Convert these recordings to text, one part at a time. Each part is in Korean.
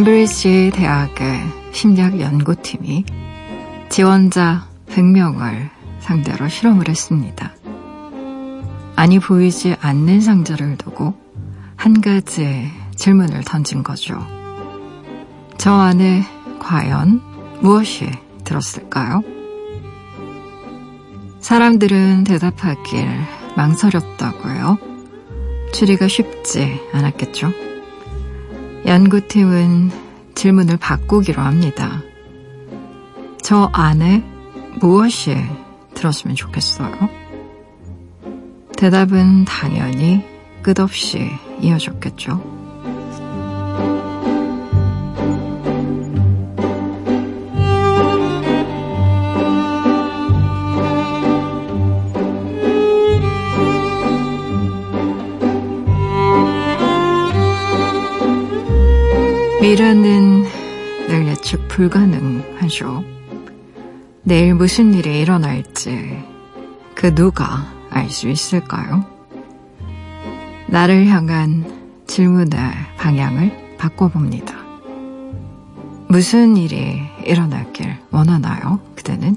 캠브리지 대학의 심리학 연구팀이 지원자 100명을 상대로 실험을 했습니다. 아니 보이지 않는 상자를 두고 한 가지의 질문을 던진 거죠. 저 안에 과연 무엇이 들었을까요? 사람들은 대답하길 망설였다고요. 추리가 쉽지 않았겠죠. 연구팀은 질문을 바꾸기로 합니다. 저 안에 무엇이 들었으면 좋겠어요? 대답은 당연히 끝없이 이어졌겠죠. 미래는 늘 예측 불가능하죠. 내일 무슨 일이 일어날지 그 누가 알 수 있을까요? 나를 향한 질문의 방향을 바꿔봅니다. 무슨 일이 일어나길 원하나요? 그대는?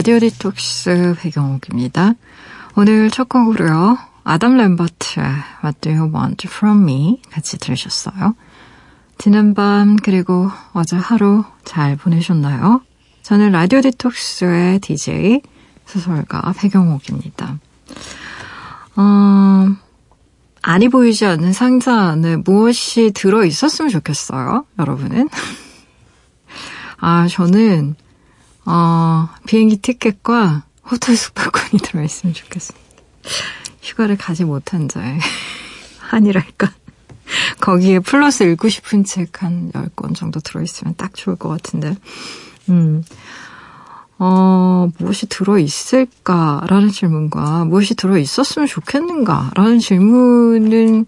라디오 디톡스 백영옥입니다. 오늘 첫 곡으로요. 아담 램버트 What Do You Want From Me 같이 들으셨어요. 지난 밤 그리고 어제 하루 잘 보내셨나요? 저는 라디오 디톡스의 DJ 소설가 백영옥입니다. 어, 안이 보이지 않는 상자 안에 무엇이 들어 있었으면 좋겠어요, 여러분은? 아, 저는 어, 비행기 티켓과 호텔 숙박권이 들어있으면 좋겠습니다. 휴가를 가지 못한 자의 한이랄까. 거기에 플러스 읽고 싶은 책 한 10권 정도 들어있으면 딱 좋을 것 같은데. 음. 어, 무엇이 들어있을까라는 질문과 무엇이 들어있었으면 좋겠는가라는 질문은,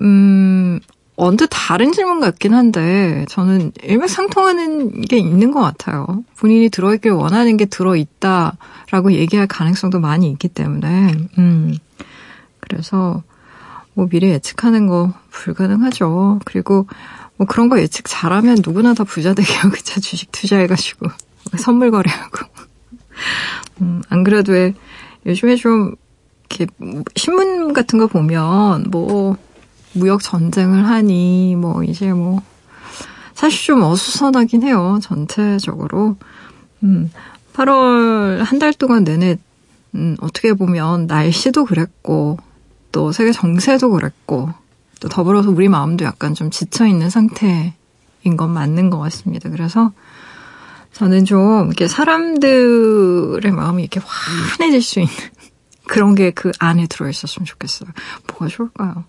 음, 언뜻 다른 질문 같긴 한데 저는 일맥상통하는 게 있는 것 같아요. 본인이 들어있길 원하는 게 들어있다라고 얘기할 가능성도 많이 있기 때문에 음 그래서 뭐 미래 예측하는 거 불가능하죠. 그리고 뭐 그런 거 예측 잘하면 누구나 다 부자 되게요. 그쵸 주식 투자해가지고 선물 거래하고 음, 안 그래도 왜 요즘에 좀 이렇게 신문 같은 거 보면 뭐 무역 전쟁을 하니 뭐 이제 뭐 사실 좀 어수선하긴 해요. 전체적으로. 음, 8월 한 달 동안 내내 음, 어떻게 보면 날씨도 그랬고 또 세계 정세도 그랬고 또 더불어서 우리 마음도 약간 좀 지쳐 있는 상태인 건 맞는 것 같습니다. 그래서 저는 좀 이렇게 사람들의 마음이 이렇게 환해질 수 있는 그런 게 그 안에 들어 있었으면 좋겠어요. 뭐가 좋을까요?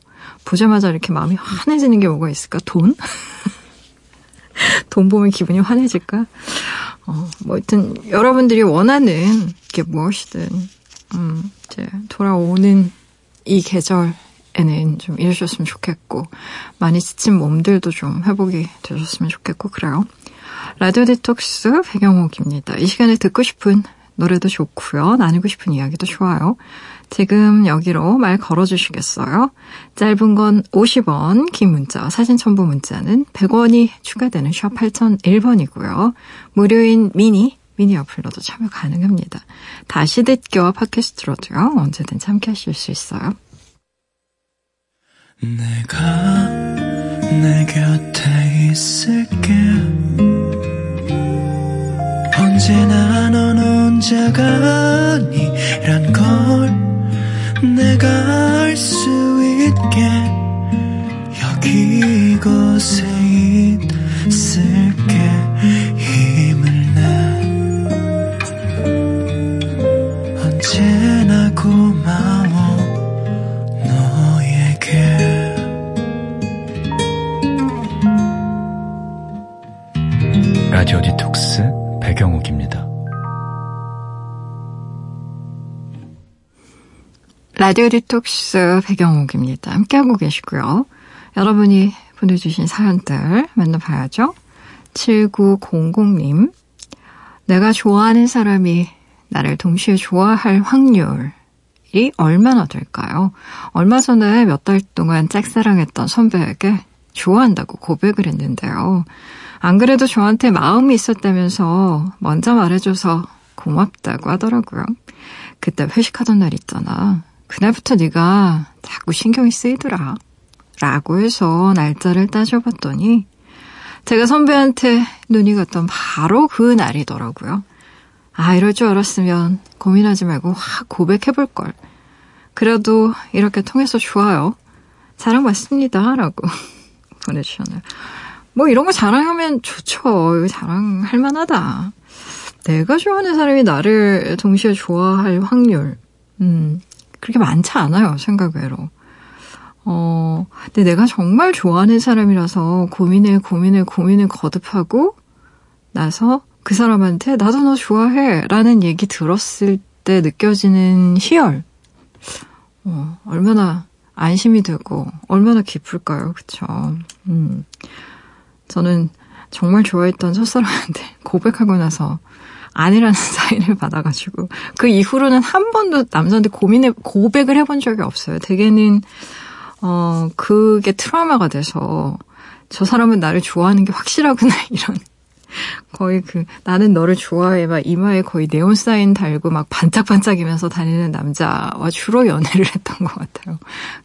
보자마자 이렇게 마음이 환해지는 게 뭐가 있을까? 돈? 돈 보면 기분이 환해질까? 어, 뭐, 하여튼, 여러분들이 원하는 게 무엇이든, 음, 이제, 돌아오는 이 계절에는 좀 이러셨으면 좋겠고, 많이 지친 몸들도 좀 회복이 되셨으면 좋겠고, 그래요. 라디오 디톡스 배경옥입니다. 이 시간에 듣고 싶은 노래도 좋고요. 나누고 싶은 이야기도 좋아요. 지금 여기로 말 걸어주시겠어요? 짧은 건 50원, 긴 문자, 사진 첨부 문자는 100원이 추가되는 샵 8001번이고요. 무료인 미니, 미니 어플로도 참여 가능합니다. 다시 듣기와 팟캐스트로도요. 언제든 참여하실 수 있어요. 내가 내 곁에 있을게 언제나 넌 혼자가 아니란 걸 내가 알 수 있게 여기 이곳에 있을게. 힘을 내. 언제나 고마워 너에게. 라디오 디톡스 백영옥입니다. 라디오 디톡스 백영옥입니다. 함께하고 계시고요. 여러분이 보내주신 사연들 만나봐야죠. 7900님. 내가 좋아하는 사람이 나를 동시에 좋아할 확률이 얼마나 될까요? 얼마 전에 몇 달 동안 짝사랑했던 선배에게 좋아한다고 고백을 했는데요. 안 그래도 저한테 마음이 있었다면서 먼저 말해줘서 고맙다고 하더라고요. 그때 회식하던 날 있잖아. 그날부터 네가 자꾸 신경이 쓰이더라. 라고 해서 날짜를 따져봤더니 제가 선배한테 눈이 갔던 바로 그 날이더라고요. 아, 이럴 줄 알았으면 고민하지 말고 확 고백해볼걸. 그래도 이렇게 통해서 좋아요. 자랑받습니다. 라고 보내주셨네요. 뭐 이런 거 자랑하면 좋죠. 자랑할 만하다. 내가 좋아하는 사람이 나를 동시에 좋아할 확률. 음, 그렇게 많지 않아요. 생각 외로. 어, 근데 내가 정말 좋아하는 사람이라서 고민을, 고민을, 고민을 거듭하고 나서 그 사람한테 나도 너 좋아해 라는 얘기 들었을 때 느껴지는 희열. 어, 얼마나 안심이 되고 얼마나 깊을까요? 그쵸? 음. 저는 정말 좋아했던 첫사랑한테 고백하고 나서 아니라는 사인을 받아가지고 그 이후로는 한 번도 남자한테 고민해 고백을 해본 적이 없어요. 대개는 어 그게 트라우마가 돼서 저 사람은 나를 좋아하는 게 확실하구나 이런 거의 그 나는 너를 좋아해 막 이마에 거의 네온 사인 달고 막 반짝반짝이면서 다니는 남자와 주로 연애를 했던 것 같아요.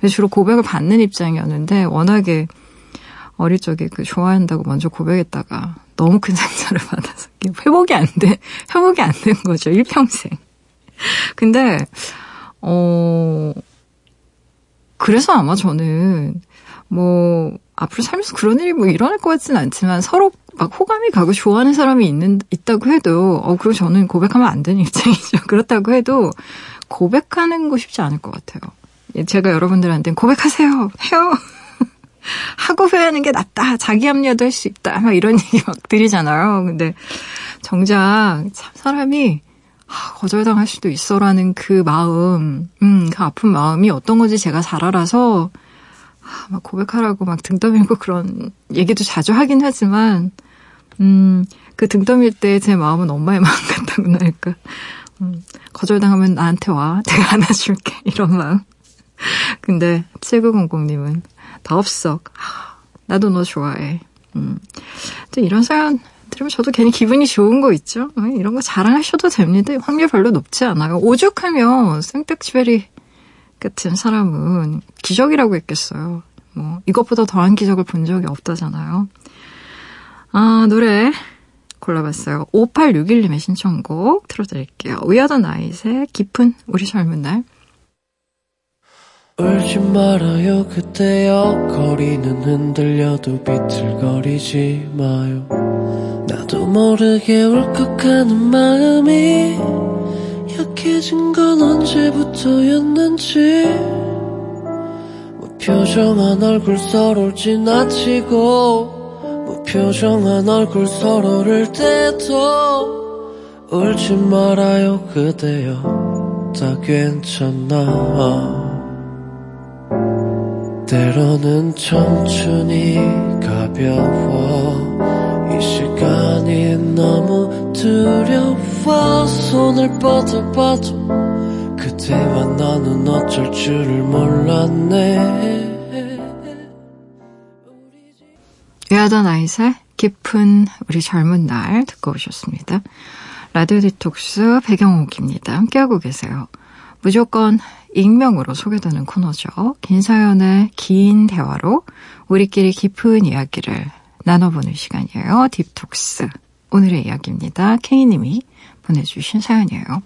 주로 고백을 받는 입장이었는데 워낙에 어릴 적에 그 좋아한다고 먼저 고백했다가 너무 큰 상처를 받아서 회복이 안 돼, 회복이 안 된 거죠, 일평생. 근데, 어, 그래서 아마 저는, 뭐, 앞으로 살면서 그런 일이 뭐 일어날 것 같지는 않지만 서로 막 호감이 가고 좋아하는 사람이 있는, 있다고 해도, 어, 그리고 저는 고백하면 안 되는 입장이죠. 그렇다고 해도 고백하는 거 쉽지 않을 것 같아요. 제가 여러분들한테 고백하세요! 해요! 하고 후회하는 게 낫다. 자기 합리화도 할 수 있다. 막 이런 얘기 막 드리잖아요. 근데 정작 참 사람이 아, 거절당할 수도 있어라는 그 마음, 음, 그 아픈 마음이 어떤 건지 제가 잘 알아서 아, 막 고백하라고 막 등 떠밀고 그런 얘기도 자주 하긴 하지만 음, 그 등 떠밀 때 제 마음은 엄마의 마음 같다고나 할까. 음, 거절당하면 나한테 와. 내가 안아줄게. 이런 마음. 근데 7900님은 다 없어. 나도 너 좋아해. 음. 이런 사연 들으면 저도 괜히 기분이 좋은 거 있죠? 어, 이런 거 자랑하셔도 됩니다. 확률 별로 높지 않아요. 오죽하면 생택치베리 같은 사람은 기적이라고 했겠어요. 뭐, 이것보다 더한 기적을 본 적이 없다잖아요. 아, 노래 골라봤어요. 5861님의 신청곡 틀어드릴게요. 위아더 나잇의 깊은 우리 젊은 날. 울지 말아요. 그때여 거리는 흔들려도 비틀거리지 마요. 나도 모르게 울컥하는 마음이 약해진 건 언제부터였는지. 무표정한 얼굴 서로를 지나치고 무표정한 얼굴 서로를 대도 울지 말아요. 그대여 다 괜찮아 때로는 청춘이 가벼워 이 시간이 너무 두려워 손을 뻗어봐도 그대와 나는 어쩔 줄을 몰랐네 위아더나잇의 깊은 우리 젊은 날 듣고 오셨습니다. 라디오 디톡스 백영옥입니다. 함께하고 계세요. 무조건 익명으로 소개되는 코너죠. 긴 사연의 긴 대화로 우리끼리 깊은 이야기를 나눠보는 시간이에요. 딥톡스. 오늘의 이야기입니다. 케이님이 보내주신 사연이에요.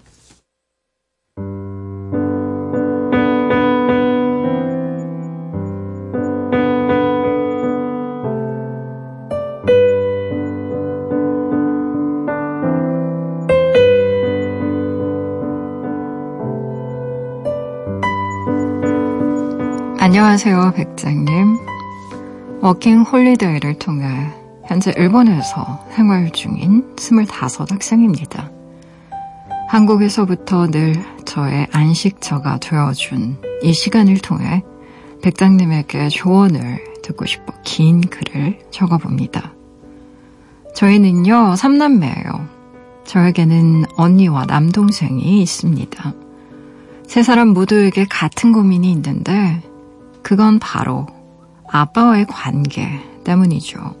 안녕하세요, 백장님. 워킹 홀리데이를 통해 현재 일본에서 생활 중인 25 학생입니다. 한국에서부터 늘 저의 안식처가 되어준 이 시간을 통해 백장님에게 조언을 듣고 싶어 긴 글을 적어봅니다. 저희는요, 삼남매예요. 저에게는 언니와 남동생이 있습니다. 세 사람 모두에게 같은 고민이 있는데 그건 바로 아빠와의 관계 때문이죠.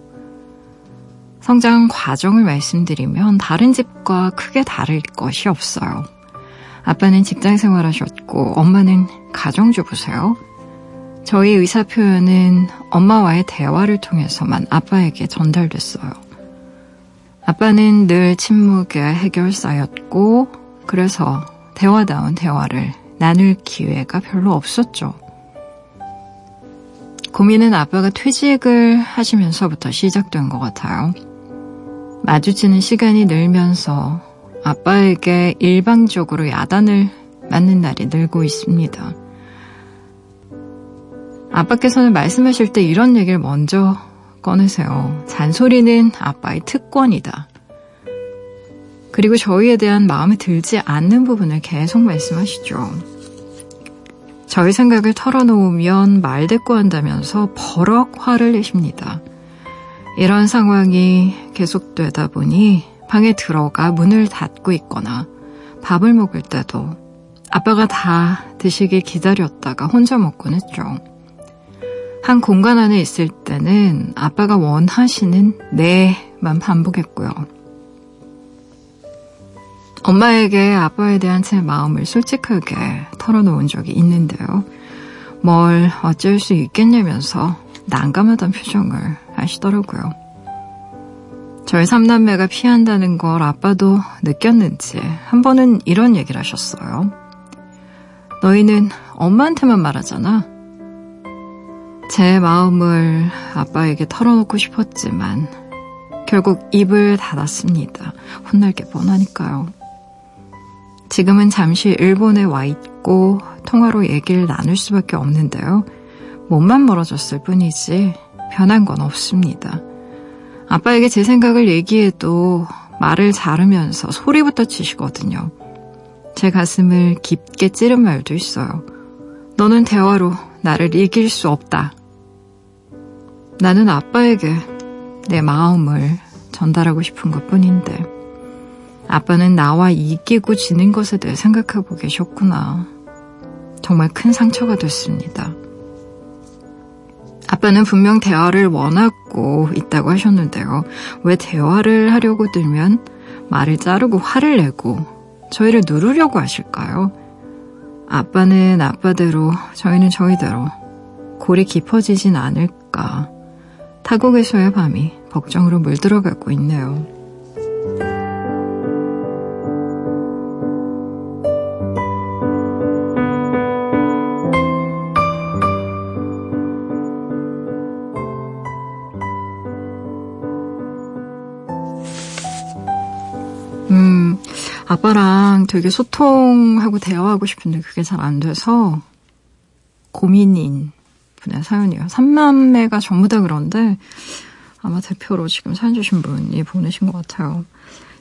성장 과정을 말씀드리면 다른 집과 크게 다를 것이 없어요. 아빠는 직장 생활하셨고 엄마는 가정주부세요. 저희 의사 표현은 엄마와의 대화를 통해서만 아빠에게 전달됐어요. 아빠는 늘 침묵의 해결사였고 그래서 대화다운 대화를 나눌 기회가 별로 없었죠. 고민은 아빠가 퇴직을 하시면서부터 시작된 것 같아요. 마주치는 시간이 늘면서 아빠에게 일방적으로 야단을 맞는 날이 늘고 있습니다. 아빠께서는 말씀하실 때 이런 얘기를 먼저 꺼내세요. 잔소리는 아빠의 특권이다. 그리고 저희에 대한 마음에 들지 않는 부분을 계속 말씀하시죠. 저희 생각을 털어놓으면 말대꾸한다면서 버럭 화를 내십니다. 이런 상황이 계속되다 보니 방에 들어가 문을 닫고 있거나 밥을 먹을 때도 아빠가 다 드시길 기다렸다가 혼자 먹곤 했죠. 한 공간 안에 있을 때는 아빠가 원하시는 네만 반복했고요. 엄마에게 아빠에 대한 제 마음을 솔직하게 털어놓은 적이 있는데요. 뭘 어쩔 수 있겠냐면서 난감하던 표정을 하시더라고요. 저희 삼남매가 피한다는 걸 아빠도 느꼈는지 한 번은 이런 얘기를 하셨어요. 너희는 엄마한테만 말하잖아. 제 마음을 아빠에게 털어놓고 싶었지만 결국 입을 닫았습니다. 혼날 게 뻔하니까요. 지금은 잠시 일본에 와 있고 통화로 얘기를 나눌 수밖에 없는데요. 몸만 멀어졌을 뿐이지 변한 건 없습니다. 아빠에게 제 생각을 얘기해도 말을 자르면서 소리부터 치시거든요. 제 가슴을 깊게 찌른 말도 있어요. 너는 대화로 나를 이길 수 없다. 나는 아빠에게 내 마음을 전달하고 싶은 것 뿐인데. 아빠는 나와 이기고 지는 것에 대해 생각하고 계셨구나. 정말 큰 상처가 됐습니다. 아빠는 분명 대화를 원하고 있다고 하셨는데요. 왜 대화를 하려고 들면 말을 자르고 화를 내고 저희를 누르려고 하실까요? 아빠는 아빠대로, 저희는 저희대로 골이 깊어지진 않을까. 타국에서의 밤이 걱정으로 물들어가고 있네요. 아빠랑 되게 소통하고 대화하고 싶은데 그게 잘 안 돼서 고민인 분의 사연이에요. 삼남매가 전부 다 그런데 아마 대표로 지금 사연 주신 분이 보내신 것 같아요.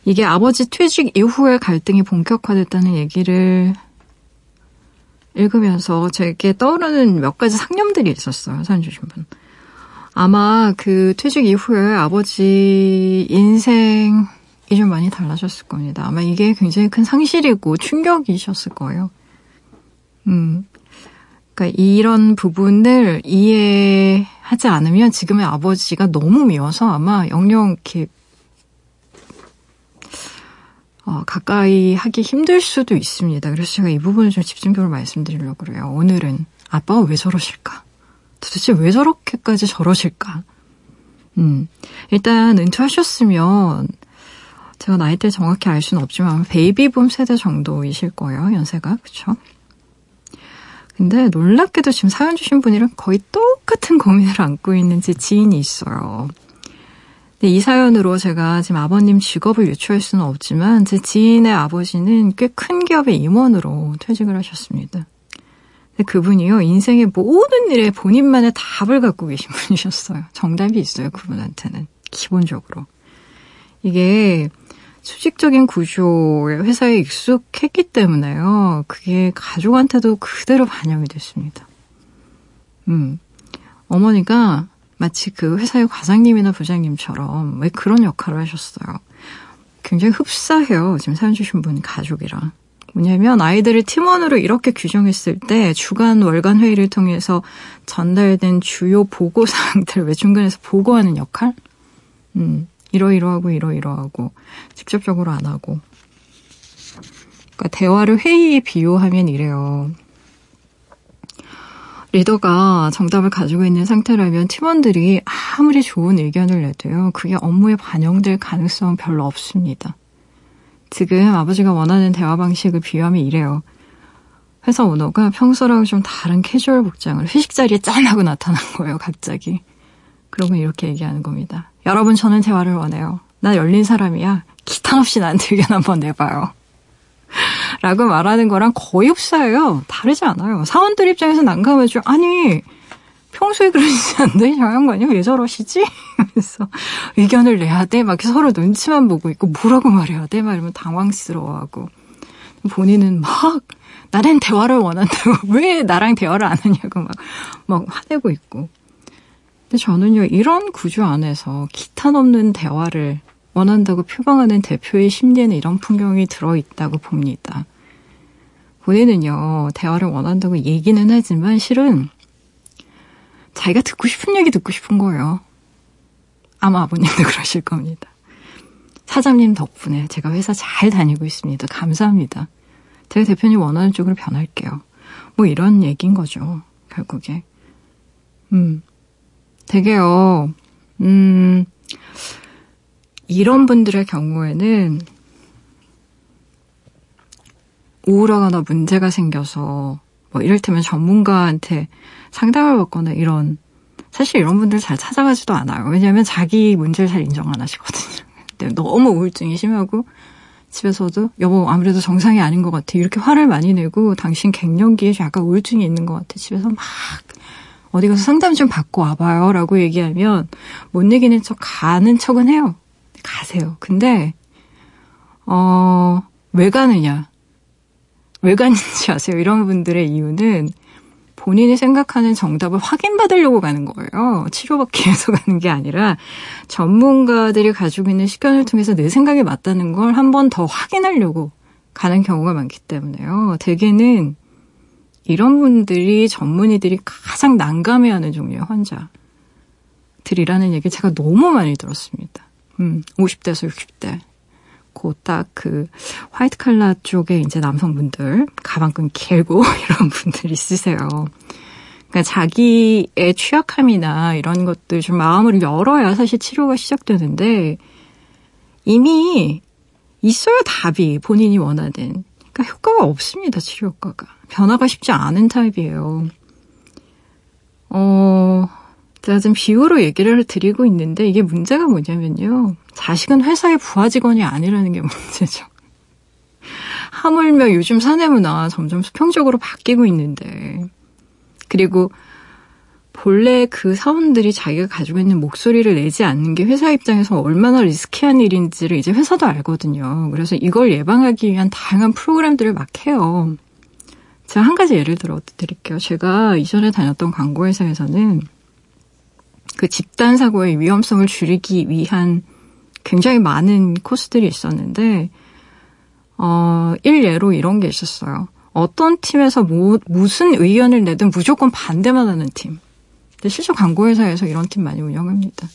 이게 아버지 퇴직 이후에 갈등이 본격화됐다는 얘기를 읽으면서 제게 떠오르는 몇 가지 상념들이 있었어요. 사연 주신 분. 아마 그 퇴직 이후에 아버지 인생 좀 많이 달라졌을 겁니다. 아마 이게 굉장히 큰 상실이고 충격이셨을 거예요. 음. 그러니까 이런 부분을 이해하지 않으면 지금의 아버지가 너무 미워서 아마 영영 이렇게 어, 가까이 하기 힘들 수도 있습니다. 그래서 제가 이 부분을 좀 집중적으로 말씀드리려고 그래요. 오늘은 아빠가 왜 저러실까? 도대체 왜 저렇게까지 저러실까? 음, 일단 은퇴하셨으면 제가 나이대 정확히 알 수는 없지만 베이비붐 세대 정도이실 거예요. 연세가. 그쵸? 근데 놀랍게도 지금 사연 주신 분이랑 거의 똑같은 고민을 안고 있는 제 지인이 있어요. 이 사연으로 제가 지금 아버님 직업을 유추할 수는 없지만 제 지인의 아버지는 꽤 큰 기업의 임원으로 퇴직을 하셨습니다. 근데 그분이요, 인생의 모든 일에 본인만의 답을 갖고 계신 분이셨어요. 정답이 있어요, 그분한테는. 기본적으로. 이게 수직적인 구조의 회사에 익숙했기 때문에요. 그게 가족한테도 그대로 반영이 됐습니다. 음. 어머니가 마치 그 회사의 과장님이나 부장님처럼 왜 그런 역할을 하셨어요. 굉장히 흡사해요. 지금 사연 주신 분 가족이랑. 뭐냐면 아이들을 팀원으로 이렇게 규정했을 때 주간 월간 회의를 통해서 전달된 주요 보고 사항들을 왜 중간에서 보고하는 역할? 음, 이러이러하고 이러이러하고 직접적으로 안 하고. 그러니까 대화를 회의에 비유하면 이래요. 리더가 정답을 가지고 있는 상태라면 팀원들이 아무리 좋은 의견을 내도요, 그게 업무에 반영될 가능성은 별로 없습니다. 지금 아버지가 원하는 대화 방식을 비유하면 이래요. 회사 오너가 평소랑 좀 다른 캐주얼 복장을 회식 자리에 짠 하고 나타난 거예요, 갑자기. 그러면 이렇게 얘기하는 겁니다. 여러분, 저는 대화를 원해요. 나 열린 사람이야. 기탄 없이 나한테 의견 한번 내봐요. 라고 말하는 거랑 거의 흡사해요. 다르지 않아요. 사원들 입장에서 난감하죠. 아니, 평소에 그러시지 않나요? 장관님 왜 저러시지? 그래서 의견을 내야 돼? 막 서로 눈치만 보고 있고 뭐라고 말해야 돼? 막 이러면 당황스러워하고 본인은 막 나는 대화를 원한다고 왜 나랑 대화를 안 하냐고 막, 막 화내고 있고 근데 저는요 이런 구조 안에서 기탄 없는 대화를 원한다고 표방하는 대표의 심리에는 이런 풍경이 들어있다고 봅니다. 본인은요, 대화를 원한다고 얘기는 하지만 실은 자기가 듣고 싶은 얘기 듣고 싶은 거예요. 아마 아버님도 그러실 겁니다. 사장님 덕분에 제가 회사 잘 다니고 있습니다. 감사합니다. 제가 대표님 원하는 쪽으로 변할게요. 뭐 이런 얘기인 거죠. 결국에. 음. 되게요, 음, 이런 분들의 경우에는 우울하거나 문제가 생겨서 뭐 이를테면 전문가한테 상담을 받거나 이런 사실 이런 분들 잘 찾아가지도 않아요. 왜냐하면 자기 문제를 잘 인정 안 하시거든요. 근데 너무 우울증이 심하고 집에서도 여보 아무래도 정상이 아닌 것 같아 이렇게 화를 많이 내고 당신 갱년기에 약간 우울증이 있는 것 같아 집에서 막 어디 가서 상담 좀 받고 와봐요 라고 얘기하면 못 이기는 척 가는 척은 해요. 가세요. 근데 어, 왜 가느냐? 왜 가는지 아세요? 이런 분들의 이유는 본인이 생각하는 정답을 확인받으려고 가는 거예요. 치료받기 위해서 가는 게 아니라 전문가들이 가지고 있는 시간을 통해서 내 생각이 맞다는 걸 한 번 더 확인하려고 가는 경우가 많기 때문에요. 대개는 이런 분들이 전문의들이 가장 난감해하는 종류의 환자들이라는 얘기 제가 너무 많이 들었습니다. 음, 50대에서 60대. 곧딱그 화이트 칼라 쪽에 이제 남성분들 가방끈 길고 이런 분들 있으세요. 그러니까 자기의 취약함이나 이런 것들 좀 마음을 열어야 사실 치료가 시작되는데 이미 있어요 답이 본인이 원하는. 그러니까 효과가 없습니다 치료 효과가 변화가 쉽지 않은 타입이에요. 어 제가 지금 비유로 얘기를 드리고 있는데 이게 문제가 뭐냐면요. 자식은 회사의 부하 직원이 아니라는 게 문제죠. 하물며 요즘 사내 문화 점점 수평적으로 바뀌고 있는데 그리고 본래 그 사원들이 자기가 가지고 있는 목소리를 내지 않는 게 회사 입장에서 얼마나 리스키한 일인지를 이제 회사도 알거든요. 그래서 이걸 예방하기 위한 다양한 프로그램들을 막 해요. 제가 한 가지 예를 들어 드릴게요. 제가 이전에 다녔던 광고회사에서는 그 집단 사고의 위험성을 줄이기 위한 굉장히 많은 코스들이 있었는데 어, 일례로 이런 게 있었어요. 어떤 팀에서 뭐, 무슨 의견을 내든 무조건 반대만 하는 팀. 근데 실제 광고회사에서 이런 팀 많이 운영합니다.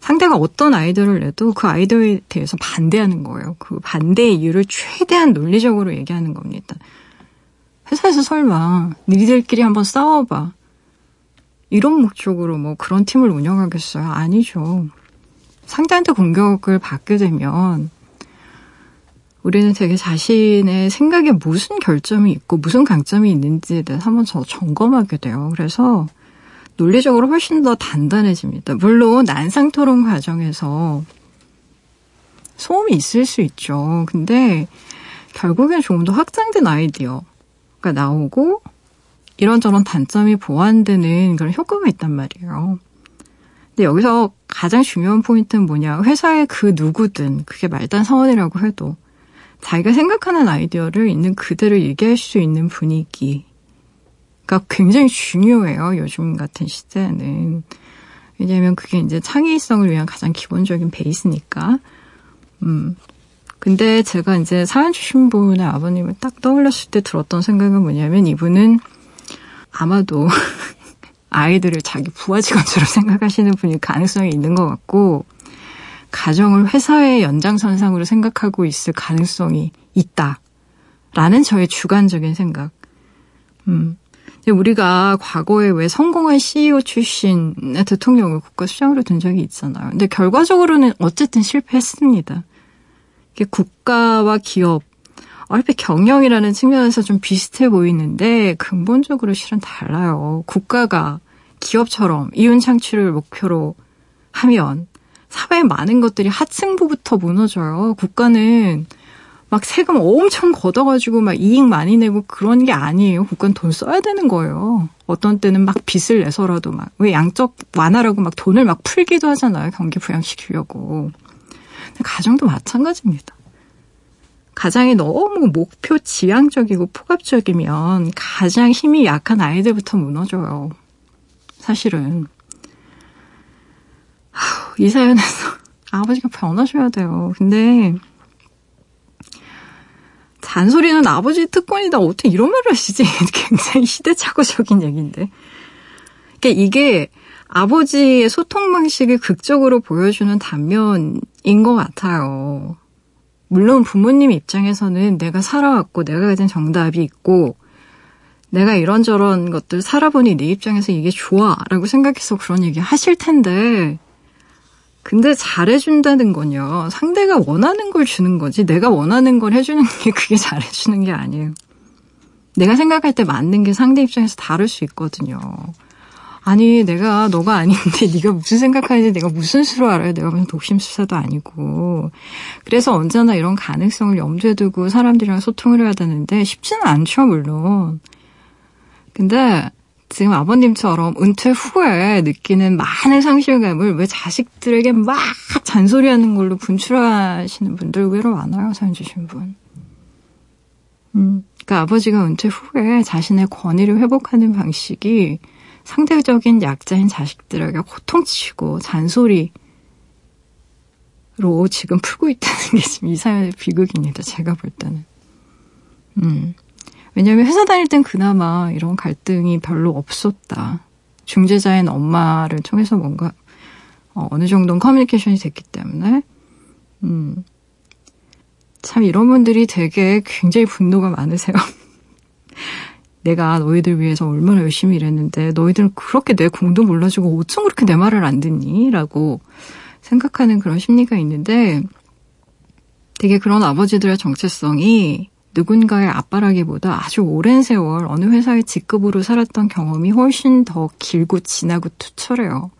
상대가 어떤 아이디어를 내도 그 아이디어에 대해서 반대하는 거예요. 그 반대의 이유를 최대한 논리적으로 얘기하는 겁니다. 회사에서 설마 니들끼리 한번 싸워봐. 이런 목적으로 뭐 그런 팀을 운영하겠어요? 아니죠. 상대한테 공격을 받게 되면 우리는 되게 자신의 생각에 무슨 결점이 있고 무슨 강점이 있는지에 대해서 한번 더 점검하게 돼요. 그래서 논리적으로 훨씬 더 단단해집니다. 물론 난상 토론 과정에서 소음이 있을 수 있죠. 근데 결국엔 조금 더 확장된 아이디어가 나오고 이런저런 단점이 보완되는 그런 효과가 있단 말이에요. 근데 여기서 가장 중요한 포인트는 뭐냐. 회사의 그 누구든, 그게 말단 사원이라고 해도 자기가 생각하는 아이디어를 있는 그대로 얘기할 수 있는 분위기 가 굉장히 중요해요. 요즘 같은 시대에는. 왜냐하면 그게 이제 창의성을 위한 가장 기본적인 베이스니까. 음. 근데 제가 이제 사연 주신 분의 아버님을 딱 떠올렸을 때 들었던 생각은 뭐냐면 이분은 아마도 아이들을 자기 부하 직원처럼 생각하시는 분일 가능성이 있는 것 같고, 가정을 회사의 연장선상으로 생각하고 있을 가능성이 있다. 라는 저의 주관적인 생각. 음. 우리가 과거에 왜 성공한 CEO 출신의 대통령을 국가수장으로 둔 적이 있잖아요. 근데 결과적으로는 어쨌든 실패했습니다. 국가와 기업, 얼핏 경영이라는 측면에서 좀 비슷해 보이는데 근본적으로 실은 달라요. 국가가 기업처럼 이윤 창출을 목표로 하면 사회의 많은 것들이 하층부부터 무너져요. 국가는 막 세금 엄청 걷어가지고 막 이익 많이 내고 그런 게 아니에요. 국가는 돈 써야 되는 거예요. 어떤 때는 막 빚을 내서라도 막, 왜 양적 완화라고 막 돈을 막 풀기도 하잖아요. 경기 부양시키려고. 가정도 마찬가지입니다. 가장이 너무 목표 지향적이고 폭압적이면 가장 힘이 약한 아이들부터 무너져요. 사실은. 이 사연에서 아버지가 변하셔야 돼요. 근데 잔소리는 아버지 특권이다. 어떻게 이런 말을 하시지? 굉장히 시대착오적인 얘기인데. 그러니까 이게 아버지의 소통 방식을 극적으로 보여주는 단면인 것 같아요. 물론 부모님 입장에서는 내가 살아왔고 내가 가진 정답이 있고 내가 이런저런 것들 살아보니 내 입장에서 이게 좋아 라고 생각해서 그런 얘기 하실 텐데 근데 잘해준다는 건요. 상대가 원하는 걸 주는 거지 내가 원하는 걸 해주는 게 그게 잘해주는 게 아니에요. 내가 생각할 때 맞는 게 상대 입장에서 다를 수 있거든요. 아니 내가 너가 아닌데 네가 무슨 생각하는지 내가 무슨 수로 알아요? 내가 무슨 독심수사도 아니고 그래서 언제나 이런 가능성을 염두에 두고 사람들이랑 소통을 해야 되는데 쉽지는 않죠 물론 근데 지금 아버님처럼 은퇴 후에 느끼는 많은 상실감을 왜 자식들에게 막 잔소리하는 걸로 분출하시는 분들 의외로 많아요 사연 주신 분. 음, 그러니까 아버지가 은퇴 후에 자신의 권위를 회복하는 방식이 상대적인 약자인 자식들에게 호통치고 잔소리로 지금 풀고 있다는 게 지금 이 사연의 비극입니다. 제가 볼 때는. 음. 왜냐하면 회사 다닐 땐 그나마 이런 갈등이 별로 없었다. 중재자인 엄마를 통해서 뭔가 어, 느 정도는 커뮤니케이션이 됐기 때문에 음. 참 이런 분들이 되게 굉장히 분노가 많으세요. 내가 너희들 위해서 얼마나 열심히 일했는데 너희들은 그렇게 내 공도 몰라주고 어쩜 그렇게 내 말을 안 듣니? 라고 생각하는 그런 심리가 있는데 되게 그런 아버지들의 정체성이 누군가의 아빠라기보다 아주 오랜 세월 어느 회사의 직급으로 살았던 경험이 훨씬 더 길고 진하고 투철해요.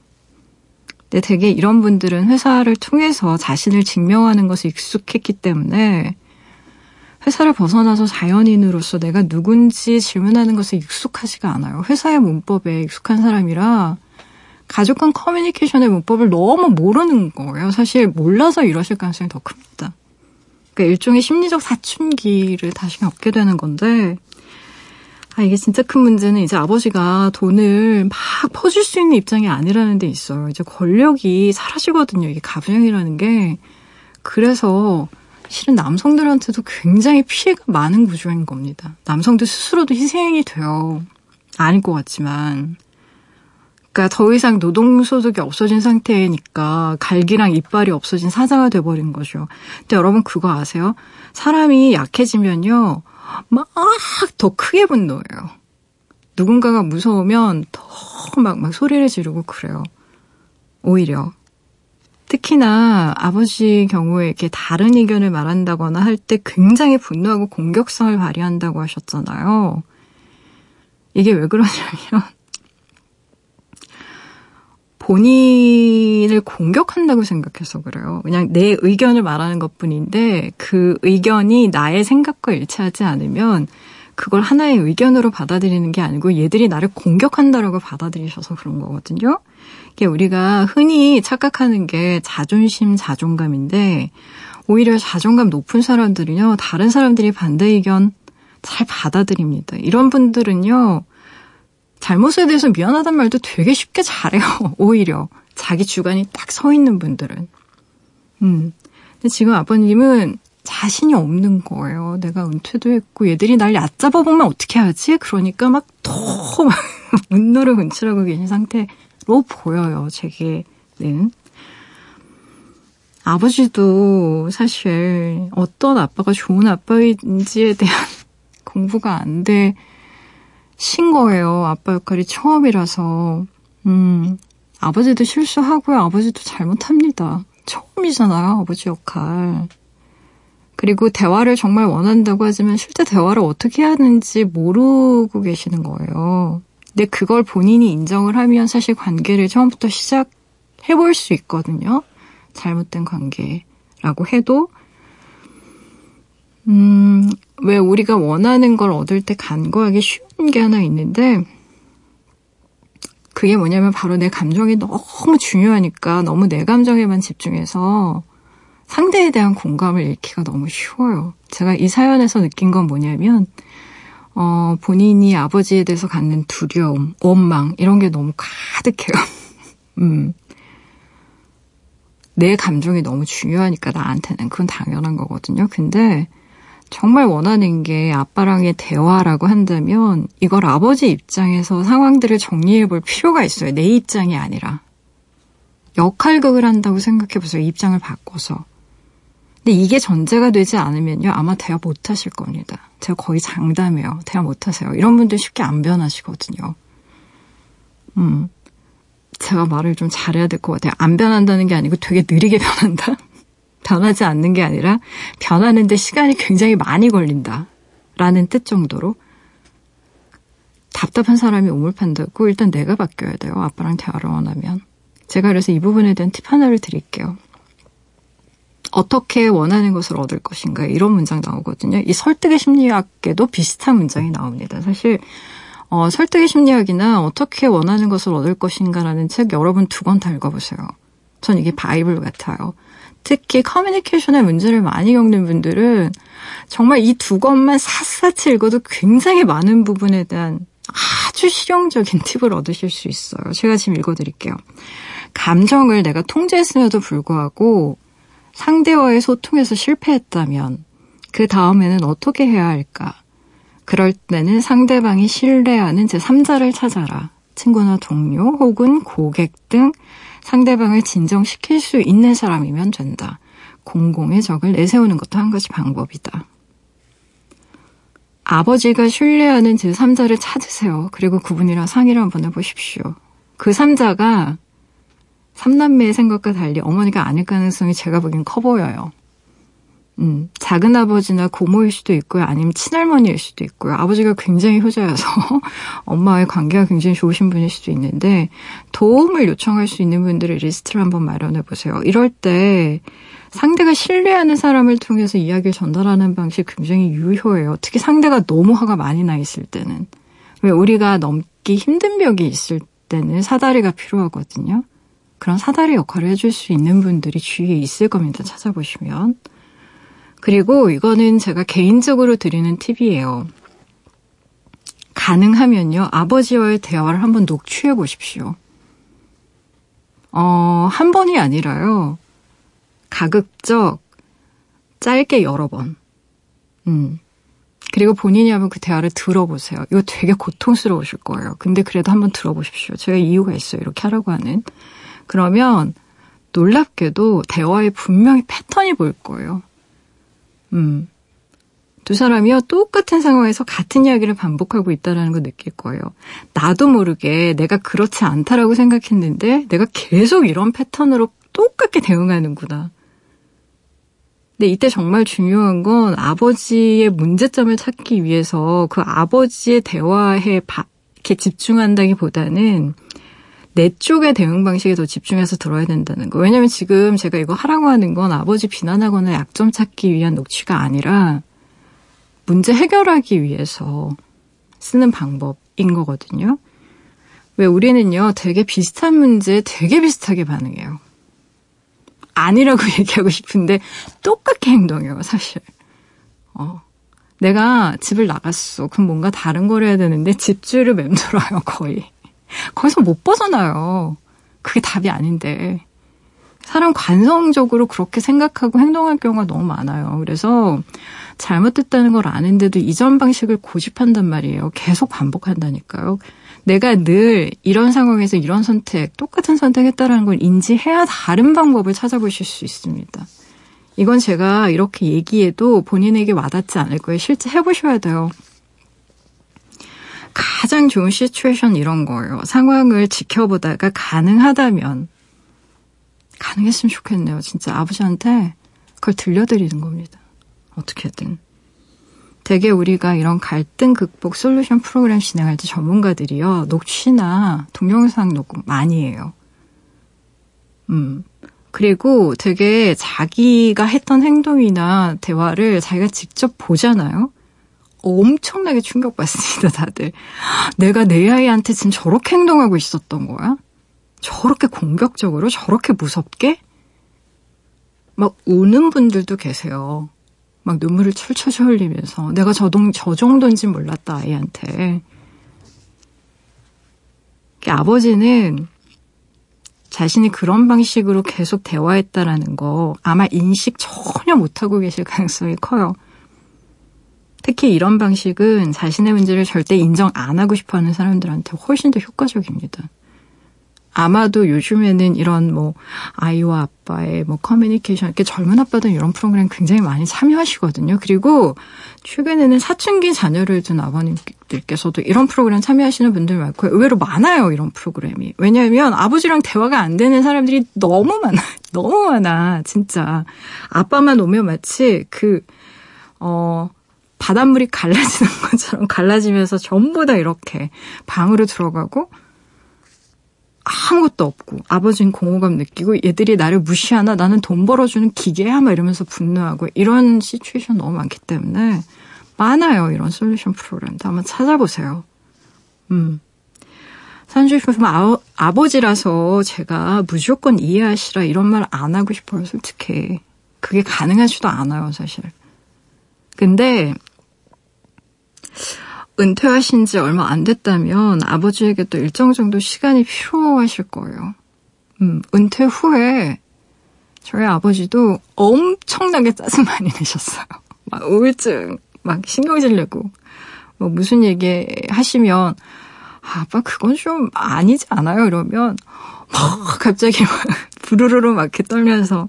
근데 되게 이런 분들은 회사를 통해서 자신을 증명하는 것에 익숙했기 때문에 회사를 벗어나서 자연인으로서 내가 누군지 질문하는 것에 익숙하지가 않아요. 회사의 문법에 익숙한 사람이라 가족 간 커뮤니케이션의 문법을 너무 모르는 거예요. 사실 몰라서 이러실 가능성이 더 큽니다. 그러니까 일종의 심리적 사춘기를 다시 겪게 되는 건데 아, 이게 진짜 큰 문제는 이제 아버지가 돈을 막 퍼줄 수 있는 입장이 아니라는 데 있어요. 이제 권력이 사라지거든요. 이게 가부장이라는 게. 그래서 실은 남성들한테도 굉장히 피해가 많은 구조인 겁니다. 남성들 스스로도 희생이 돼요. 아닐 것 같지만. 그러니까 더 이상 노동소득이 없어진 상태니까 갈기랑 이빨이 없어진 사자가 돼버린 거죠. 근데 여러분 그거 아세요? 사람이 약해지면요. 막 더 크게 분노해요. 누군가가 무서우면 더막막 소리를 지르고 그래요. 오히려. 특히나 아버지 경우에 이렇게 다른 의견을 말한다거나 할 때 굉장히 분노하고 공격성을 발휘한다고 하셨잖아요. 이게 왜 그러냐면 본인을 공격한다고 생각해서 그래요. 그냥 내 의견을 말하는 것 뿐인데 그 의견이 나의 생각과 일치하지 않으면 그걸 하나의 의견으로 받아들이는 게 아니고 얘들이 나를 공격한다라고 받아들이셔서 그런 거거든요. 이게 우리가 흔히 착각하는 게 자존심, 자존감인데 오히려 자존감 높은 사람들은요, 다른 사람들이 반대 의견 잘 받아들입니다. 이런 분들은요, 잘못에 대해서 미안하단 말도 되게 쉽게 잘해요. 오히려 자기 주관이 딱 서 있는 분들은. 음. 근데 지금 아버님은 자신이 없는 거예요. 내가 은퇴도 했고 얘들이 날 얕잡아 보면 어떻게 하지? 그러니까 막더막 분노를 분출하고 계신 상태로 보여요. 제게는. 아버지도 사실 어떤 아빠가 좋은 아빠인지에 대한 공부가 안 돼. 신 거예요. 아빠 역할이 처음이라서. 음, 아버지도 실수하고요. 아버지도 잘못합니다. 처음이잖아요. 아버지 역할. 그리고 대화를 정말 원한다고 하지만 실제 대화를 어떻게 하는지 모르고 계시는 거예요. 근데 그걸 본인이 인정을 하면 사실 관계를 처음부터 시작해 볼 수 있거든요. 잘못된 관계라고 해도 음, 왜 우리가 원하는 걸 얻을 때 간과하기 쉬운 게 하나 있는데, 그게 뭐냐면 바로 내 감정이 너무 중요하니까 너무 내 감정에만 집중해서 상대에 대한 공감을 잃기가 너무 쉬워요. 제가 이 사연에서 느낀 건 뭐냐면, 어, 본인이 아버지에 대해서 갖는 두려움, 원망, 이런 게 너무 가득해요. 음. 내 감정이 너무 중요하니까 나한테는 그건 당연한 거거든요. 근데 정말 원하는 게 아빠랑의 대화라고 한다면 이걸 아버지 입장에서 상황들을 정리해 볼 필요가 있어요. 내 입장이 아니라. 역할극을 한다고 생각해 보세요. 입장을 바꿔서. 근데 이게 전제가 되지 않으면요. 아마 대화 못 하실 겁니다. 제가 거의 장담해요. 대화 못 하세요. 이런 분들 쉽게 안 변하시거든요. 음. 제가 말을 좀 잘해야 될 것 같아요. 안 변한다는 게 아니고 되게 느리게 변한다. 변하지 않는 게 아니라 변하는데 시간이 굉장히 많이 걸린다. 라는 뜻 정도로 답답한 사람이 우물 판다고 일단 내가 바뀌어야 돼요. 아빠랑 대화를 원하면. 제가 그래서 이 부분에 대한 팁 하나를 드릴게요. 어떻게 원하는 것을 얻을 것인가 이런 문장 나오거든요. 이 설득의 심리학에도 비슷한 문장이 나옵니다. 사실 어, 설득의 심리학이나 어떻게 원하는 것을 얻을 것인가라는 책 여러분 두 권 다 읽어보세요. 전 이게 바이블 같아요. 특히 커뮤니케이션에 문제를 많이 겪는 분들은 정말 이 두 권만 샅샅이 읽어도 굉장히 많은 부분에 대한 아주 실용적인 팁을 얻으실 수 있어요. 제가 지금 읽어드릴게요. 감정을 내가 통제했음에도 불구하고 상대와의 소통에서 실패했다면 그 다음에는 어떻게 해야 할까? 그럴 때는 상대방이 신뢰하는 제3자를 찾아라. 친구나 동료 혹은 고객 등 상대방을 진정시킬 수 있는 사람이면 된다. 공공의 적을 내세우는 것도 한 가지 방법이다. 아버지가 신뢰하는 제3자를 찾으세요. 그리고 그분이랑 상의를 한번 해보십시오. 그 3자가 삼남매의 생각과 달리 어머니가 아닐 가능성이 제가 보기엔 커 보여요. 음, 작은 아버지나 고모일 수도 있고요. 아니면 친할머니일 수도 있고요. 아버지가 굉장히 효자여서 엄마와의 관계가 굉장히 좋으신 분일 수도 있는데 도움을 요청할 수 있는 분들의 리스트를 한번 마련해 보세요. 이럴 때 상대가 신뢰하는 사람을 통해서 이야기를 전달하는 방식 굉장히 유효해요. 특히 상대가 너무 화가 많이 나 있을 때는. 왜 우리가 넘기 힘든 벽이 있을 때는 사다리가 필요하거든요. 그런 사다리 역할을 해줄 수 있는 분들이 주위에 있을 겁니다. 찾아보시면. 그리고 이거는 제가 개인적으로 드리는 팁이에요. 가능하면요, 아버지와의 대화를 한번 녹취해 보십시오. 어, 한 번이 아니라요, 가급적 짧게 여러 번. 음. 그리고 본인이 한번 그 대화를 들어보세요. 이거 되게 고통스러우실 거예요. 근데 그래도 한번 들어보십시오. 제가 이유가 있어요. 이렇게 하라고 하는. 그러면 놀랍게도 대화에 분명히 패턴이 보일 거예요. 음. 두 사람이요 똑같은 상황에서 같은 이야기를 반복하고 있다라는 걸 느낄 거예요. 나도 모르게 내가 그렇지 않다라고 생각했는데 내가 계속 이런 패턴으로 똑같게 대응하는구나. 근데 이때 정말 중요한 건 아버지의 문제점을 찾기 위해서 그 아버지의 대화에 바, 이렇게 집중한다기보다는 내 쪽의 대응 방식에 더 집중해서 들어야 된다는 거. 왜냐면 지금 제가 이거 하라고 하는 건 아버지 비난하거나 약점 찾기 위한 녹취가 아니라 문제 해결하기 위해서 쓰는 방법인 거거든요. 왜 우리는요, 되게 비슷한 문제에 되게 비슷하게 반응해요. 아니라고 얘기하고 싶은데 똑같게 행동해요, 사실. 어. 내가 집을 나갔어. 그럼 뭔가 다른 걸 해야 되는데 집주를 맴돌아요, 거의. 거기서 못 벗어나요. 그게 답이 아닌데. 사람 관성적으로 그렇게 생각하고 행동할 경우가 너무 많아요. 그래서 잘못됐다는 걸 아는데도 이전 방식을 고집한단 말이에요. 계속 반복한다니까요. 내가 늘 이런 상황에서 이런 선택, 똑같은 선택했다라는 걸 인지해야 다른 방법을 찾아보실 수 있습니다. 이건 제가 이렇게 얘기해도 본인에게 와닿지 않을 거예요. 실제 해보셔야 돼요. 가장 좋은 시츄에이션 이런 거예요. 상황을 지켜보다가 가능하다면 가능했으면 좋겠네요. 진짜 아버지한테 그걸 들려드리는 겁니다. 어떻게든. 되게 우리가 이런 갈등 극복 솔루션 프로그램 진행할 때 전문가들이요. 녹취나 동영상 녹음 많이 해요. 음. 그리고 되게 자기가 했던 행동이나 대화를 자기가 직접 보잖아요. 엄청나게 충격받습니다, 다들. 내가 내 아이한테 지금 저렇게 행동하고 있었던 거야? 저렇게 공격적으로? 저렇게 무섭게? 막 우는 분들도 계세요. 막 눈물을 철철 흘리면서 내가 저, 동, 저 정도인지 몰랐다, 아이한테. 아버지는 자신이 그런 방식으로 계속 대화했다라는 거 아마 인식 전혀 못하고 계실 가능성이 커요. 특히 이런 방식은 자신의 문제를 절대 인정 안 하고 싶어 하는 사람들한테 훨씬 더 효과적입니다. 아마도 요즘에는 이런 뭐 아이와 아빠의 뭐 커뮤니케이션 이렇게 젊은 아빠들 이런 프로그램 굉장히 많이 참여하시거든요. 그리고 최근에는 사춘기 자녀를 둔 아버님들께서도 이런 프로그램 참여하시는 분들 많고 의외로 많아요. 이런 프로그램이. 왜냐하면 아버지랑 대화가 안 되는 사람들이 너무 많아. 너무 많아. 진짜. 아빠만 오면 마치 그 어, 바닷물이 갈라지는 것처럼 갈라지면서 전부 다 이렇게 방으로 들어가고 아무것도 없고 아버지는 공허감 느끼고 얘들이 나를 무시하나 나는 돈 벌어주는 기계야 막 이러면서 분노하고 이런 시츄에이션 너무 많기 때문에 많아요 이런 솔루션 프로그램도 한번 찾아보세요. 음. 산주님 아, 아버지라서 제가 무조건 이해하시라 이런 말 안 하고 싶어요 솔직히 그게 가능하지도 않아요 사실. 근데 은퇴하신 지 얼마 안 됐다면 아버지에게 또 일정 정도 시간이 필요하실 거예요. 음, 은퇴 후에 저희 아버지도 엄청나게 짜증 많이 내셨어요. 막 우울증, 막 신경질 내고, 뭐 무슨 얘기 하시면, 아, 아빠 그건 좀 아니지 않아요? 이러면, 막 갑자기 막 부르르르 막 이렇게 떨면서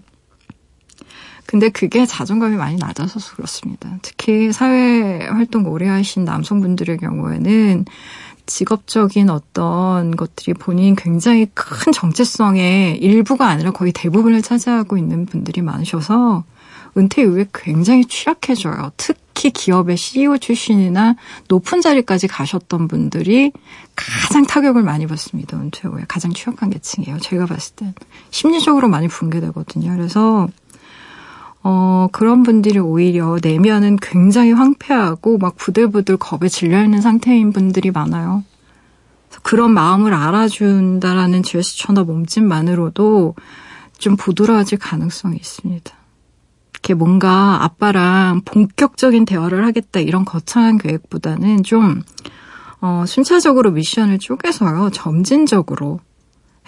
근데 그게 자존감이 많이 낮아서 그렇습니다. 특히 사회 활동 오래 하신 남성분들의 경우에는 직업적인 어떤 것들이 본인 굉장히 큰 정체성의 일부가 아니라 거의 대부분을 차지하고 있는 분들이 많으셔서 은퇴 이후에 굉장히 취약해져요. 특히 기업의 CEO 출신이나 높은 자리까지 가셨던 분들이 가장 타격을 많이 받습니다. 은퇴 후에 가장 취약한 계층이에요. 제가 봤을 땐 심리적으로 많이 붕괴되거든요. 그래서 어, 그런 분들이 오히려 내면은 굉장히 황폐하고 막 부들부들 겁에 질려있는 상태인 분들이 많아요. 그런 마음을 알아준다라는 제스처나 몸짓만으로도 좀 부드러워질 가능성이 있습니다. 이렇게 뭔가 아빠랑 본격적인 대화를 하겠다 이런 거창한 계획보다는 좀 어, 순차적으로 미션을 쪼개서요 점진적으로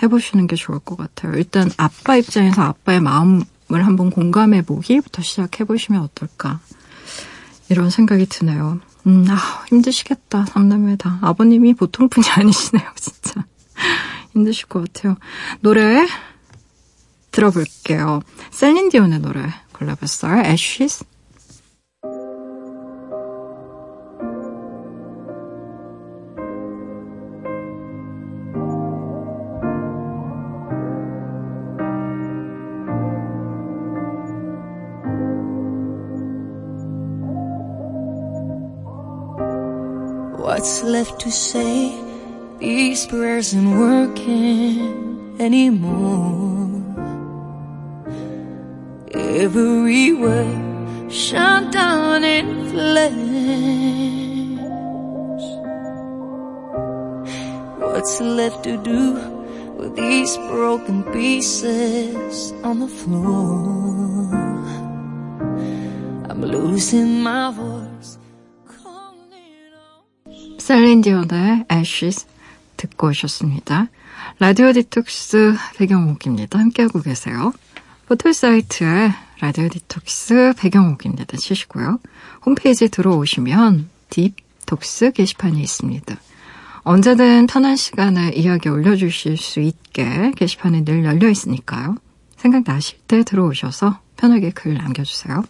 해보시는 게 좋을 것 같아요. 일단 아빠 입장에서 아빠의 마음 을 한번 공감해 보기부터 시작해 보시면 어떨까. 이런 생각이 드네요. 음, 아, 힘드시겠다, 삼남매 다. 아버님이 보통 분이 아니시네요, 진짜. 힘드실 것 같아요. 노래 들어볼게요. 셀린디온의 노래 골라봤어요. Ashes. What's left to say? These prayers aren't working anymore. Everywhere shut down in flames. What's left to do with these broken pieces on the floor? I'm losing my voice. 셀린디온의 Ashes 듣고 오셨습니다. 라디오 디톡스 백영옥입니다. 함께하고 계세요. 포털사이트에 라디오 디톡스 백영옥입니다. 치시고요. 홈페이지에 들어오시면 딥톡스 게시판이 있습니다. 언제든 편한 시간에 이야기 올려주실 수 있게 게시판이 늘 열려 있으니까요. 생각나실 때 들어오셔서 편하게 글 남겨주세요.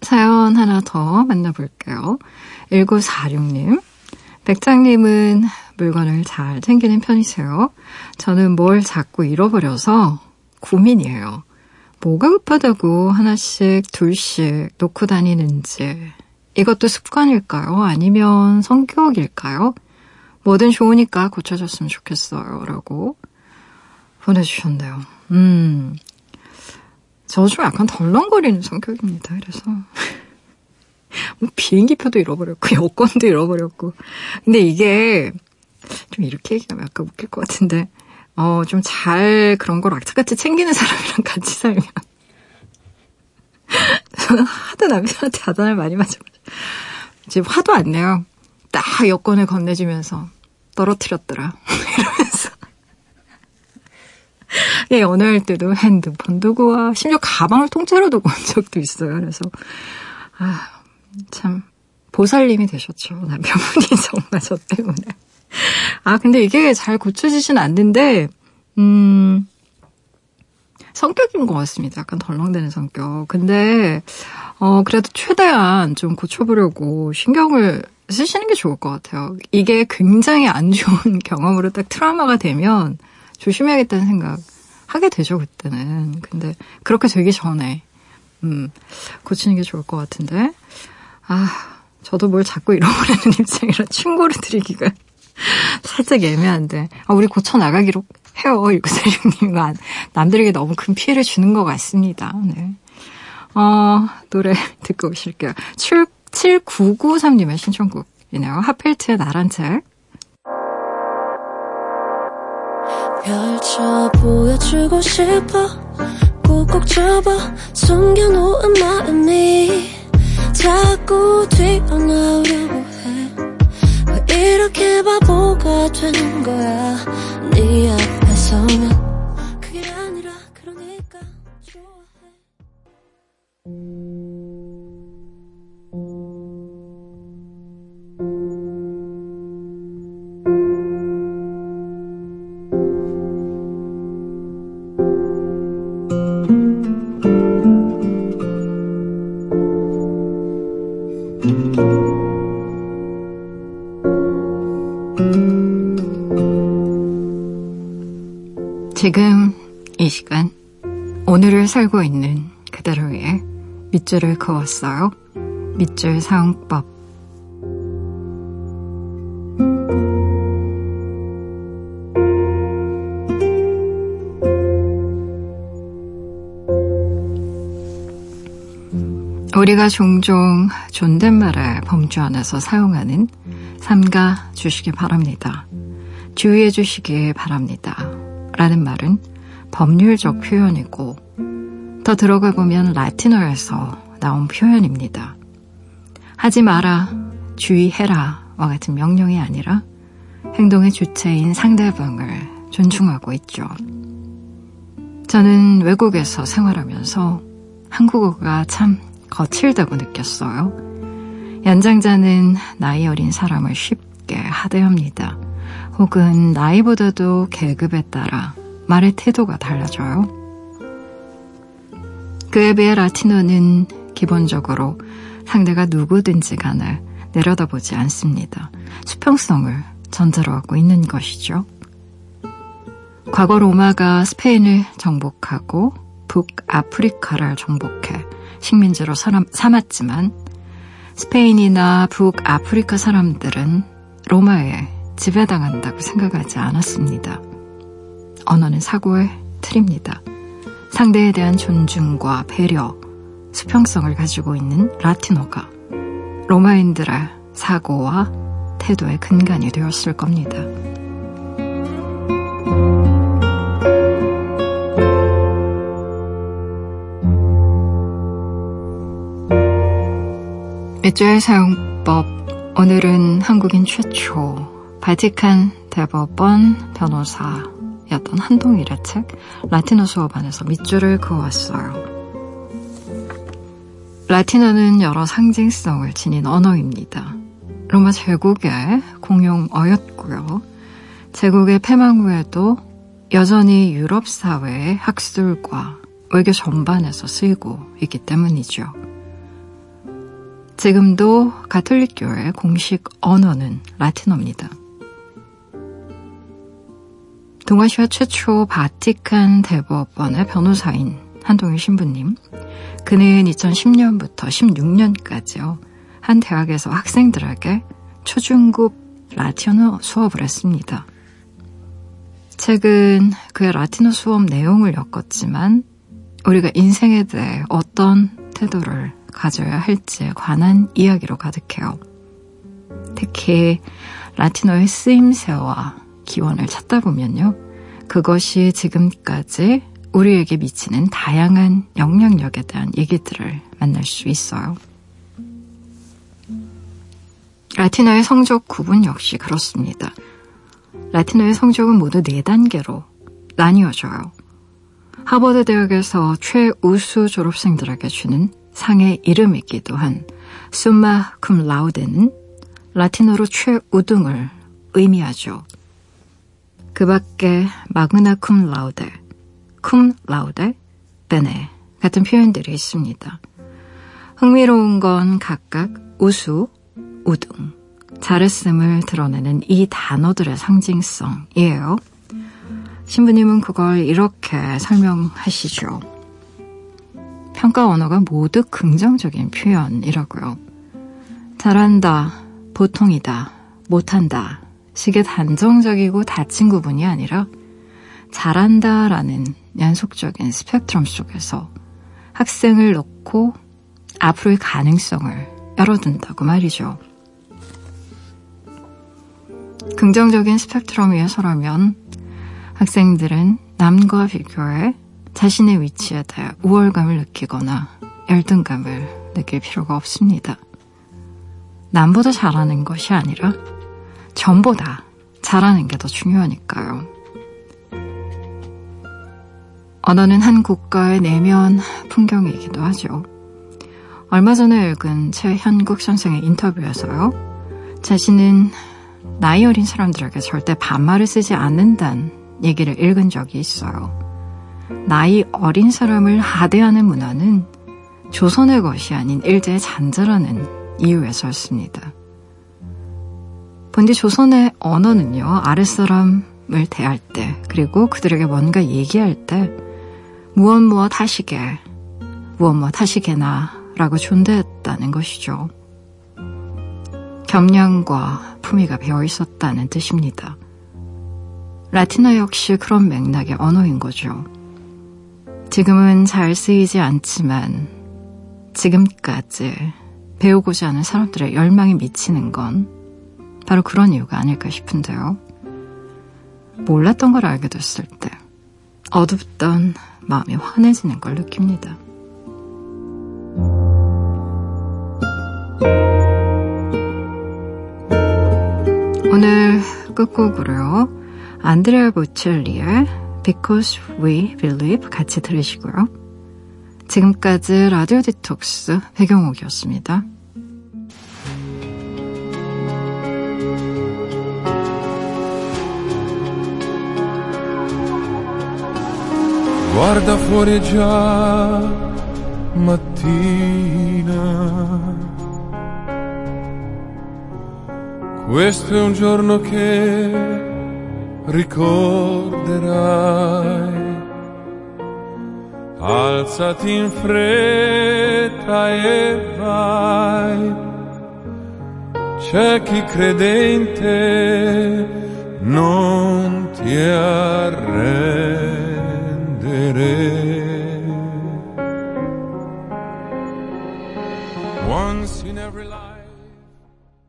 사연 하나 더 만나볼게요. 1946님. 백장님은 물건을 잘 챙기는 편이세요. 저는 뭘 자꾸 잃어버려서 고민이에요. 뭐가 급하다고 하나씩 둘씩 놓고 다니는지. 이것도 습관일까요? 아니면 성격일까요? 뭐든 좋으니까 고쳐졌으면 좋겠어요. 라고 보내주셨네요. 음. 저 좀 약간 덜렁거리는 성격입니다. 그래서. 뭐 비행기표도 잃어버렸고, 여권도 잃어버렸고. 근데 이게, 좀 이렇게 얘기하면 약간 웃길 것 같은데, 어, 좀 잘 그런 걸 악착같이 챙기는 사람이랑 같이 살면. 저는 하도 남편한테 자단을 많이 맞아가지고. 이제 화도 안 내요. 딱 여권을 건네주면서 떨어뜨렸더라. 이러면서. 예, 연애할 때도 핸드폰 두고 와. 심지어 가방을 통째로 두고 온 적도 있어요. 그래서, 아, 참, 보살님이 되셨죠. 남편분이 정말 저 때문에. 아, 근데 이게 잘 고쳐지진 않는데, 음, 성격인 것 같습니다. 약간 덜렁대는 성격. 근데, 어, 그래도 최대한 좀 고쳐보려고 신경을 쓰시는 게 좋을 것 같아요. 이게 굉장히 안 좋은 경험으로 딱 트라우마가 되면 조심해야겠다는 생각 하게 되죠, 그때는. 근데 그렇게 되기 전에, 음, 고치는 게 좋을 것 같은데. 아, 저도 뭘 자꾸 잃어버리는 입장이라 충고를 드리기가 살짝 애매한데. 아, 우리 고쳐 나가기로 해요. 1946님과 남들에게 너무 큰 피해를 주는 것 같습니다. 네. 어, 노래 듣고 오실게요. 7, 7993님의 신청곡이네요. 하필트의 나란 책. 펼쳐 보여주고 싶어 꾹꾹 잡아 숨겨놓은 마음이 자꾸 튀어나오려고 해. 왜 이렇게 바보가 되는 거야? 네 앞에 서면 그게 아니라 그러니까 좋아해 살고 있는 그대를 위해 밑줄을 그었어요. 밑줄 사용법. 우리가 종종 존댓말을 범주 안에서 사용하는 삼가 주시기 바랍니다. 주의해 주시기 바랍니다. 라는 말은 법률적 표현이고 더 들어가 보면 라틴어에서 나온 표현입니다. 하지 마라, 주의해라 와 같은 명령이 아니라 행동의 주체인 상대방을 존중하고 있죠. 저는 외국에서 생활하면서 한국어가 참 거칠다고 느꼈어요. 연장자는 나이 어린 사람을 쉽게 하대합니다. 혹은 나이보다도 계급에 따라 말의 태도가 달라져요. 그에 비해 라티노는 기본적으로 상대가 누구든지 간에 내려다보지 않습니다. 수평성을 전제로 하고 있는 것이죠. 과거 로마가 스페인을 정복하고 북아프리카를 정복해 식민지로 삼았지만 스페인이나 북아프리카 사람들은 로마에 지배당한다고 생각하지 않았습니다. 언어는 사고의 틀입니다. 상대에 대한 존중과 배려, 수평성을 가지고 있는 라틴어가 로마인들의 사고와 태도의 근간이 되었을 겁니다. 일조의 사용법 오늘은 한국인 최초 바티칸 대법원 변호사 였던 한동일의 책 라틴어 수업 안에서 밑줄을 그어왔어요. 라틴어는 여러 상징성을 지닌 언어입니다. 로마 제국의 공용어였고요. 제국의 패망 후에도 여전히 유럽 사회의 학술과 외교 전반에서 쓰이고 있기 때문이죠. 지금도 가톨릭교의 공식 언어는 라틴어입니다. 동아시아 최초 바티칸 대법원의 변호사인 한동일 신부님. 그는 2010년부터 16년까지요. 한 대학에서 학생들에게 초중급 라틴어 수업을 했습니다. 책은 그의 라틴어 수업 내용을 엮었지만 우리가 인생에 대해 어떤 태도를 가져야 할지에 관한 이야기로 가득해요. 특히 라틴어의 쓰임새와 기원을 찾다 보면요. 그것이 지금까지 우리에게 미치는 다양한 영향력에 대한 얘기들을 만날 수 있어요. 라틴어의 성적 구분 역시 그렇습니다. 라틴어의 성적은 모두 4단계로 나뉘어져요. 하버드 대학에서 최우수 졸업생들에게 주는 상의 이름이기도 한 숨마 쿰 라우데는 라틴어로 최우등을 의미하죠. 그 밖에 마그나 쿰 라우데, 쿰 라우데, 베네 같은 표현들이 있습니다. 흥미로운 건 각각 우수, 우등, 잘했음을 드러내는 이 단어들의 상징성이에요. 신부님은 그걸 이렇게 설명하시죠. 평가 언어가 모두 긍정적인 표현이라고요. 잘한다, 보통이다, 못한다, 식의 단정적이고 닫힌 구분이 아니라 잘한다라는 연속적인 스펙트럼 속에서 학생을 놓고 앞으로의 가능성을 열어둔다고 말이죠. 긍정적인 스펙트럼 위에 서라면 학생들은 남과 비교해 자신의 위치에 대해 우월감을 느끼거나 열등감을 느낄 필요가 없습니다. 남보다 잘하는 것이 아니라 전보다 잘하는 게 더 중요하니까요. 언어는 한 국가의 내면 풍경이기도 하죠. 얼마 전에 읽은 최현국 선생의 인터뷰에서요. 자신은 나이 어린 사람들에게 절대 반말을 쓰지 않는다는 얘기를 읽은 적이 있어요. 나이 어린 사람을 하대하는 문화는 조선의 것이 아닌 일제의 잔재라는 이유에서였습니다. 본디 조선의 언어는요, 아랫사람을 대할 때, 그리고 그들에게 뭔가 얘기할 때, 무엇 무엇 하시게, 무엇 무엇 하시게나, 라고 존대했다는 것이죠. 겸양과 품위가 배어 있었다는 뜻입니다. 라틴어 역시 그런 맥락의 언어인 거죠. 지금은 잘 쓰이지 않지만 지금까지 배우고자 하는 사람들의 열망이 미치는 건 바로 그런 이유가 아닐까 싶은데요. 몰랐던 걸 알게 됐을 때 어둡던 마음이 환해지는 걸 느낍니다. 오늘 끝곡으로요. 안드레아 보첼리의 Because We Believe 같이 들으시고요. 지금까지 라디오 디톡스 배경옥이었습니다. Guarda fuori già mattina. Questo è un giorno che ricorderai. Alzati in fretta e vai. C'è chi credente non ti arrende.